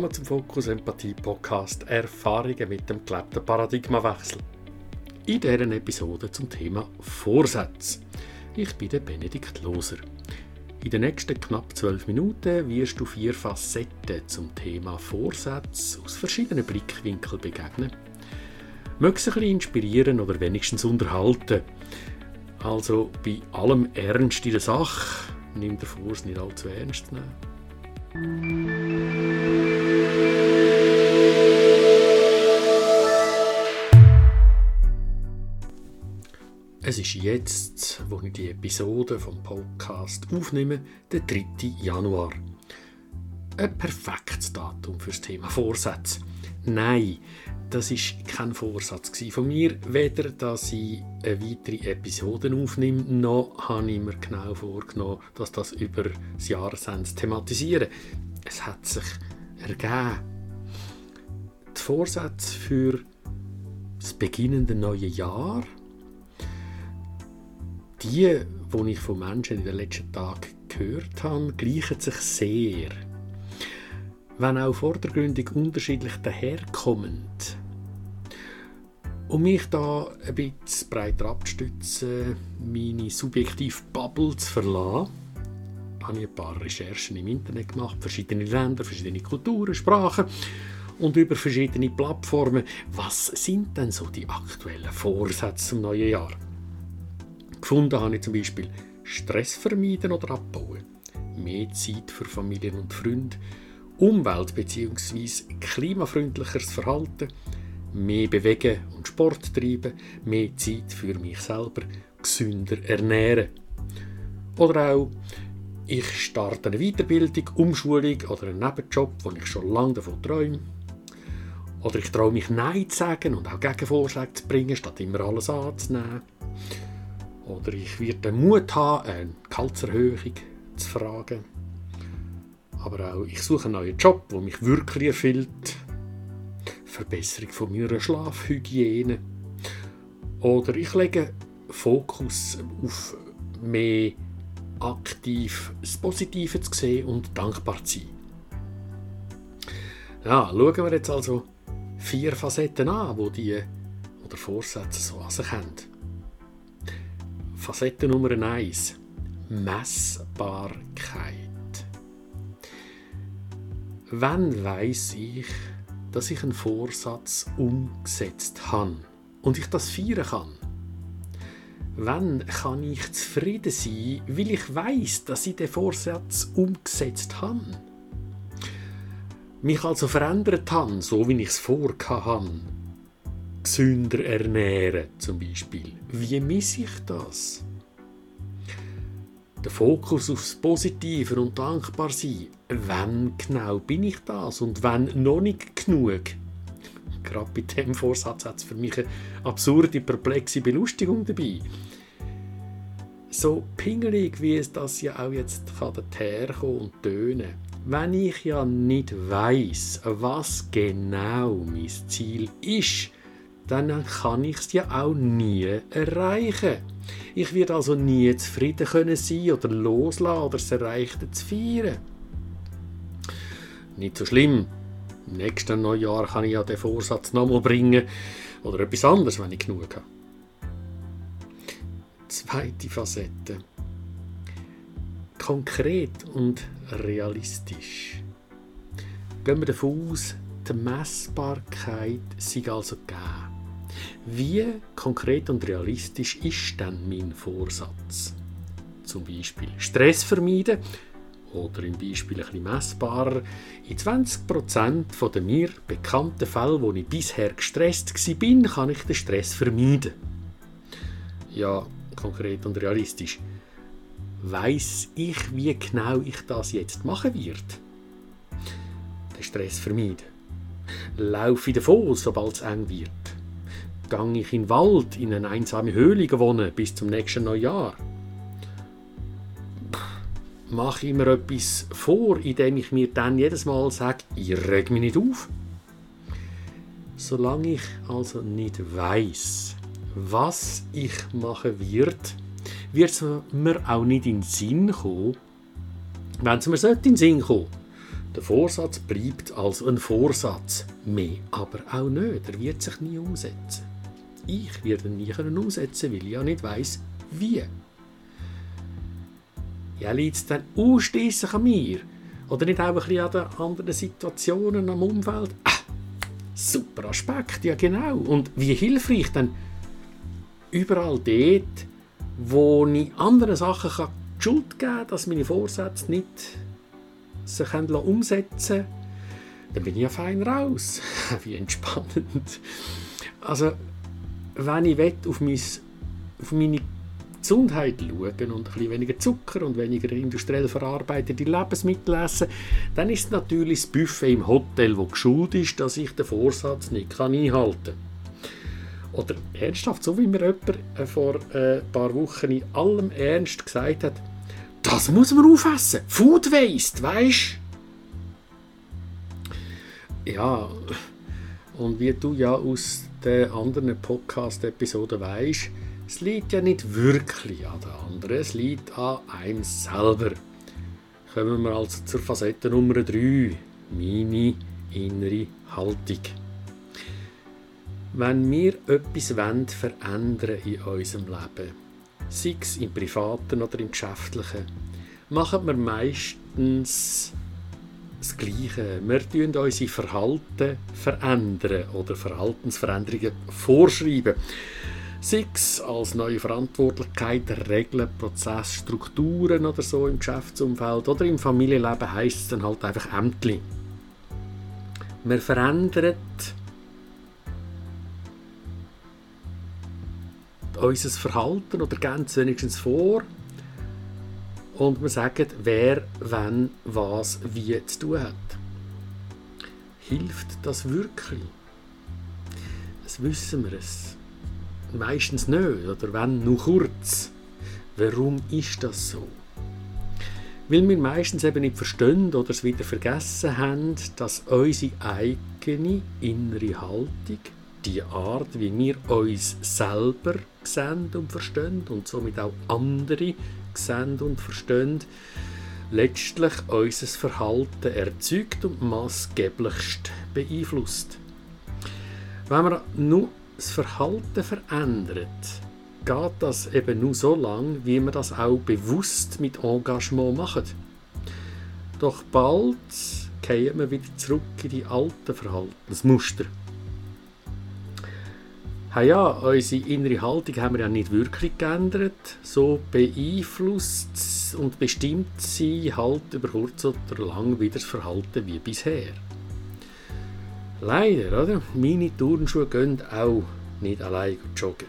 Willkommen zum Fokus Empathie Podcast Erfahrungen mit dem gelebten Paradigmawechsel. In dieser Episode zum Thema Vorsätze. Ich bin der Benedikt Loser. In den nächsten knapp zwölf Minuten wirst du vier Facetten zum Thema Vorsätze aus verschiedenen Blickwinkeln begegnen. Möchtest du ein bisschen inspirieren oder wenigstens unterhalten? Also bei allem Ernst in der Sache, nimm dir vor, es nicht allzu ernst zu nehmen. Es ist jetzt, wo ich die Episode vom Podcast aufnehme, der 3. Januar. Ein perfektes Datum fürs Thema Vorsätze. Nein, das ist kein Vorsatz von mir, weder dass ich eine weitere Episode aufnehme, noch habe ich mir genau vorgenommen, dass das über das Jahresende thematisieren. Es hat sich ergeben. Die Vorsätze für das beginnende neue Jahr, die, die ich von Menschen in den letzten Tagen gehört habe, gleichen sich sehr wenn auch vordergründig unterschiedlich daherkommend. Um mich da ein bisschen breiter abzustützen, meine subjektive Bubble zu verlassen, habe ich ein paar Recherchen im Internet gemacht, verschiedene Länder, verschiedene Kulturen, Sprachen und über verschiedene Plattformen. Was sind denn so die aktuellen Vorsätze zum neuen Jahr? Gefunden habe ich zum Beispiel Stress vermeiden oder abbauen, mehr Zeit für Familien und Freunde, Umwelt- bzw. klimafreundlicheres Verhalten, mehr bewegen und Sport treiben, mehr Zeit für mich selber, gesünder ernähren. Oder auch, ich starte eine Weiterbildung, Umschulung oder einen Nebenjob, wo ich schon lange davon träume. Oder ich traue mich Nein zu sagen und auch Gegenvorschläge zu bringen, statt immer alles anzunehmen. Oder ich werde den Mut haben, eine Gehaltserhöhung zu fragen. Aber auch ich suche einen neuen Job, der mich wirklich erfüllt. Verbesserung von meiner Schlafhygiene. Oder ich lege Fokus auf mehr aktiv das Positive zu sehen und dankbar zu sein. Ja, schauen wir jetzt also vier Facetten an, wo die oder Vorsätze so an sich haben. Facette Nummer eins: Messbarkeit. Wann weiß ich, dass ich einen Vorsatz umgesetzt habe und ich das feiern kann? Wann kann ich zufrieden sein, weil ich weiß, dass ich den Vorsatz umgesetzt habe? Mich also verändert habe, so wie ich es vorhatte. Gesünder ernähren zum Beispiel. Wie misse ich das? Der Fokus aufs Positive und dankbar sein. Wann genau bin ich das und wann noch nicht genug? Gerade bei diesem Vorsatz hat es für mich eine absurde, perplexe Belustigung dabei. So pingelig, wie es das ja auch jetzt kann herkommen und tönen. Wenn ich ja nicht weiß, was genau mein Ziel ist, dann kann ich es ja auch nie erreichen. Ich werde also nie zufrieden können sein oder loslassen oder das Erreichte zu feiern. Nicht so schlimm. Im nächsten Neujahr kann ich ja den Vorsatz nochmal bringen oder etwas anderes, wenn ich genug habe. Zweite Facette. Konkret und realistisch. Gehen wir davon aus, die Messbarkeit sei also gegeben. Wie konkret und realistisch ist denn mein Vorsatz? Zum Beispiel Stress vermeiden oder im Beispiel ein bisschen messbarer. In 20% der mir bekannten Fälle, wo ich bisher gestresst war, kann ich den Stress vermeiden. Ja, konkret und realistisch. Weiß ich, wie genau ich das jetzt machen werde? Den Stress vermeiden. Laufe davon, sobald es eng wird? Gang ich in den Wald, in eine einsame Höhle wohnen bis zum nächsten Neujahr? Mache ich mir etwas vor, indem ich mir dann jedes Mal sage, ich reg mich nicht auf? Solange ich also nicht weiß, was ich machen wird, wird es mir auch nicht in den Sinn kommen, wenn es mir in den Sinn kommen der Vorsatz bleibt als ein Vorsatz. Mehr aber auch nicht. Er wird sich nie umsetzen. Ich werde ihn nie umsetzen, weil ich ja nicht weiß, wie. Ja, liegt es dann ausschließlich an mir? Oder nicht auch ein bisschen an anderen Situationen am Umfeld? Ah, super Aspekt, ja genau. Und wie hilfreich dann überall dort, wo ich anderen Sachen kann die Schuld geben kann, dass meine Vorsätze nicht sich umsetzen können, dann bin ich ja fein raus. wie entspannend. Also, wenn ich auf, mein, auf meine Gesundheit schauen und ein weniger Zucker und weniger industriell verarbeitete Lebensmittel essen, dann ist es natürlich das Buffet im Hotel, wo geschult ist, dass ich den Vorsatz nicht kann einhalten kann. Oder ernsthaft, so wie mir jemand äh, vor äh, ein paar Wochen in allem Ernst gesagt hat, das muss man aufessen. Food Waste, weißt Ja, und wie du ja aus den anderen Podcast-Episoden weißt, es liegt ja nicht wirklich an den anderen, es liegt an einem selber. Kommen wir also zur Facette Nummer 3, meine innere Haltung. Wenn wir etwas verändern in unserem Leben, sei es im privaten oder im geschäftlichen, machen wir meistens Gleiche. Wir tun unsere Verhalten verändern oder Verhaltensveränderungen vorschreiben. Sei es als neue Verantwortlichkeit, Regeln, Prozess, Strukturen oder so im Geschäftsumfeld oder im Familienleben heisst es dann halt einfach Ämtli. Man verändert unser Verhalten oder geben es wenigstens vor und wir sagen, wer, wenn, was, wie zu tun hat. Hilft das wirklich? Das wissen wir es. Meistens nicht, oder wenn nur kurz. Warum ist das so? Weil wir meistens eben nicht verstehen oder es wieder vergessen haben, dass unsere eigene innere Haltung, die Art, wie wir uns selber sehen und verstehen und somit auch andere sehen und verstehen, letztlich unser Verhalten erzeugt und maßgeblichst beeinflusst. Wenn man nur das Verhalten verändert, geht das eben nur so lange, wie man das auch bewusst mit Engagement macht. Doch bald kehren wir wieder zurück in die alten Verhaltensmuster. Ha ja, unsere innere Haltung haben wir ja nicht wirklich geändert. So beeinflusst und bestimmt sie halt über kurz oder lang wieder das Verhalten wie bisher. Leider, oder? Meine Turnschuhe gehen auch nicht allein joggen.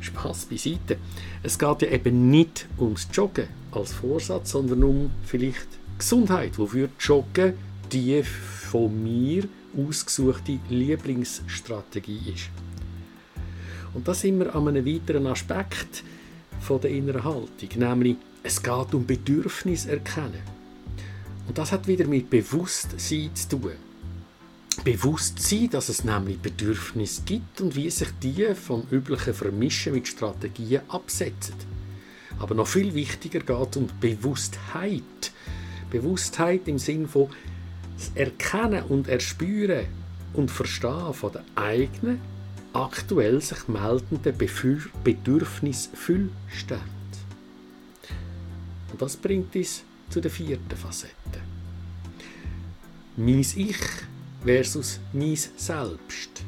Spaß beiseite. Es geht ja eben nicht ums Joggen als Vorsatz, sondern um vielleicht Gesundheit, wofür Joggen die von mir ausgesuchte Lieblingsstrategie ist. Und da sind wir an einem weiteren Aspekt von der inneren Haltung, nämlich es geht um Bedürfnis erkennen. Und das hat wieder mit Bewusstsein zu tun. Bewusstsein, dass es nämlich Bedürfnisse gibt und wie sich die vom üblichen Vermischen mit Strategien absetzen. Aber noch viel wichtiger geht es um Bewusstheit. Bewusstheit im Sinn von das Erkennen und Erspüren und Verstehen von der eigenen aktuell sich meldenden Bedürfnisfüllstand. Und das bringt uns zu der vierten Facette. Mein Ich versus mein Selbst.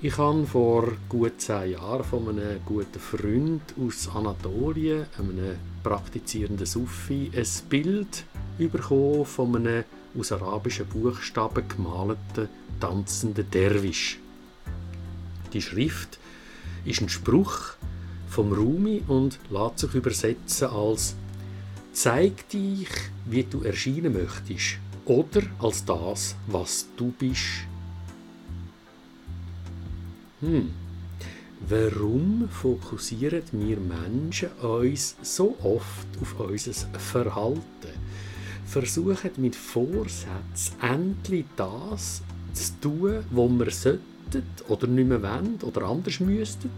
Ich habe vor gut zehn Jahren von einem guten Freund aus Anatolien, einem praktizierenden Sufi, ein Bild bekommen von einem aus arabischen Buchstaben gemalten tanzenden Derwisch. Die Schrift ist ein Spruch vom Rumi und lässt sich übersetzen als Zeig dich, wie du erscheinen möchtest oder als das, was du bist. Hm. Warum fokussieren wir Menschen uns so oft auf unser Verhalten? Versuchen mit Vorsätzen endlich das zu tun, was wir sollten oder nicht mehr wollen oder anders müssten?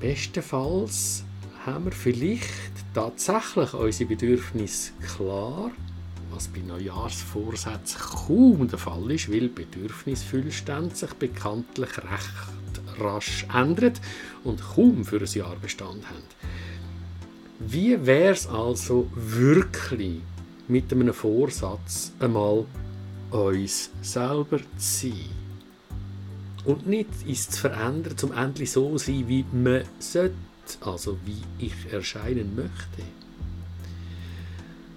Bestenfalls haben wir vielleicht tatsächlich unsere Bedürfnisse klar, was bei Neujahrsvorsätzen kaum der Fall ist, weil Bedürfnisfüllstände sich bekanntlich recht rasch ändern und kaum für ein Jahr Bestand haben. Wie wäre es also wirklich mit einem Vorsatz einmal uns selber zu sein? Und nicht uns zu verändern, zum endlich so zu sein, wie man sollte, also wie ich erscheinen möchte.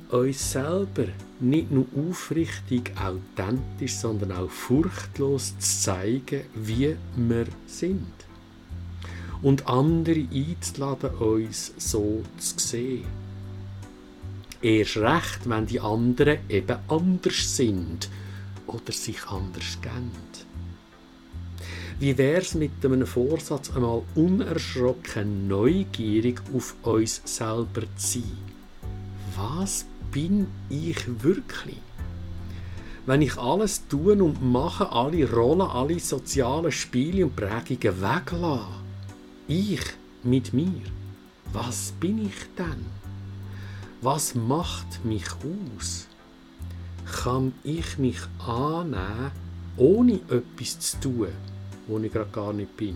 Uns selber nicht nur aufrichtig, authentisch, sondern auch furchtlos zu zeigen, wie wir sind. Und andere einzuladen, uns so zu sehen. Erst recht, wenn die anderen eben anders sind oder sich anders geben. Wie wäre es mit einem Vorsatz, einmal unerschrocken neugierig auf uns selber zu sein? Was bin ich wirklich? Wenn ich alles tun und mache, alle Rollen, alle sozialen Spiele und Prägungen weglasse, ich mit mir, was bin ich denn? Was macht mich aus? Kann ich mich annehmen, ohne etwas zu tun, wo ich gerade gar nicht bin?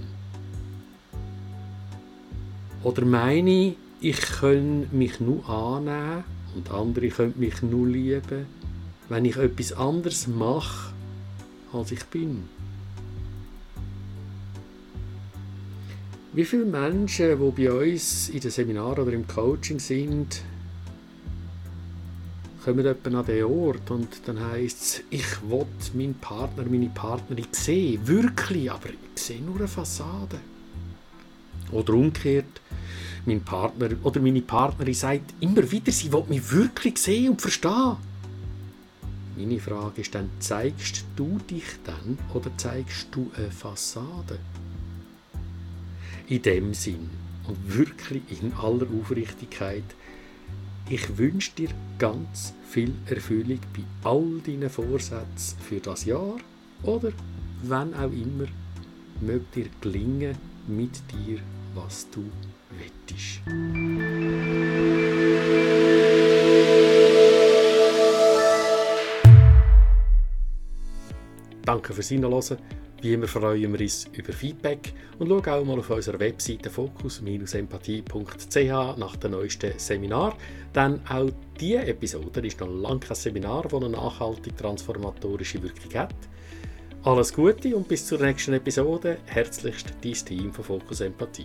Oder meine ich, ich kann mich nur annehmen und andere können mich nur lieben, wenn ich etwas anderes mache, als ich bin? Wie viele Menschen, die bei uns in den Seminaren oder im Coaching sind, kommen etwa an den Ort und dann heisst es, ich will meinen Partner, meine Partnerin sehen, wirklich, aber ich sehe nur eine Fassade. Oder umgekehrt, mein Partner oder meine Partnerin sagt immer wieder, sie will mich wirklich sehen und verstehen. Meine Frage ist dann, zeigst du dich dann oder zeigst du eine Fassade? In dem Sinn und wirklich in aller Aufrichtigkeit, ich wünsche dir ganz viel Erfüllung bei all deinen Vorsätzen für das Jahr oder wenn auch immer, mögt dir gelingen mit dir, was du wettisch. Danke fürs Hinhören. Wie immer freuen wir uns über Feedback und schau auch mal auf unserer Webseite fokus-empathie.ch nach dem neuesten Seminar. Denn auch diese Episode ist noch lange kein Seminar, das eine nachhaltig transformatorische Wirkung hat. Alles Gute und bis zur nächsten Episode. Herzlichst dein Team von Fokus Empathie.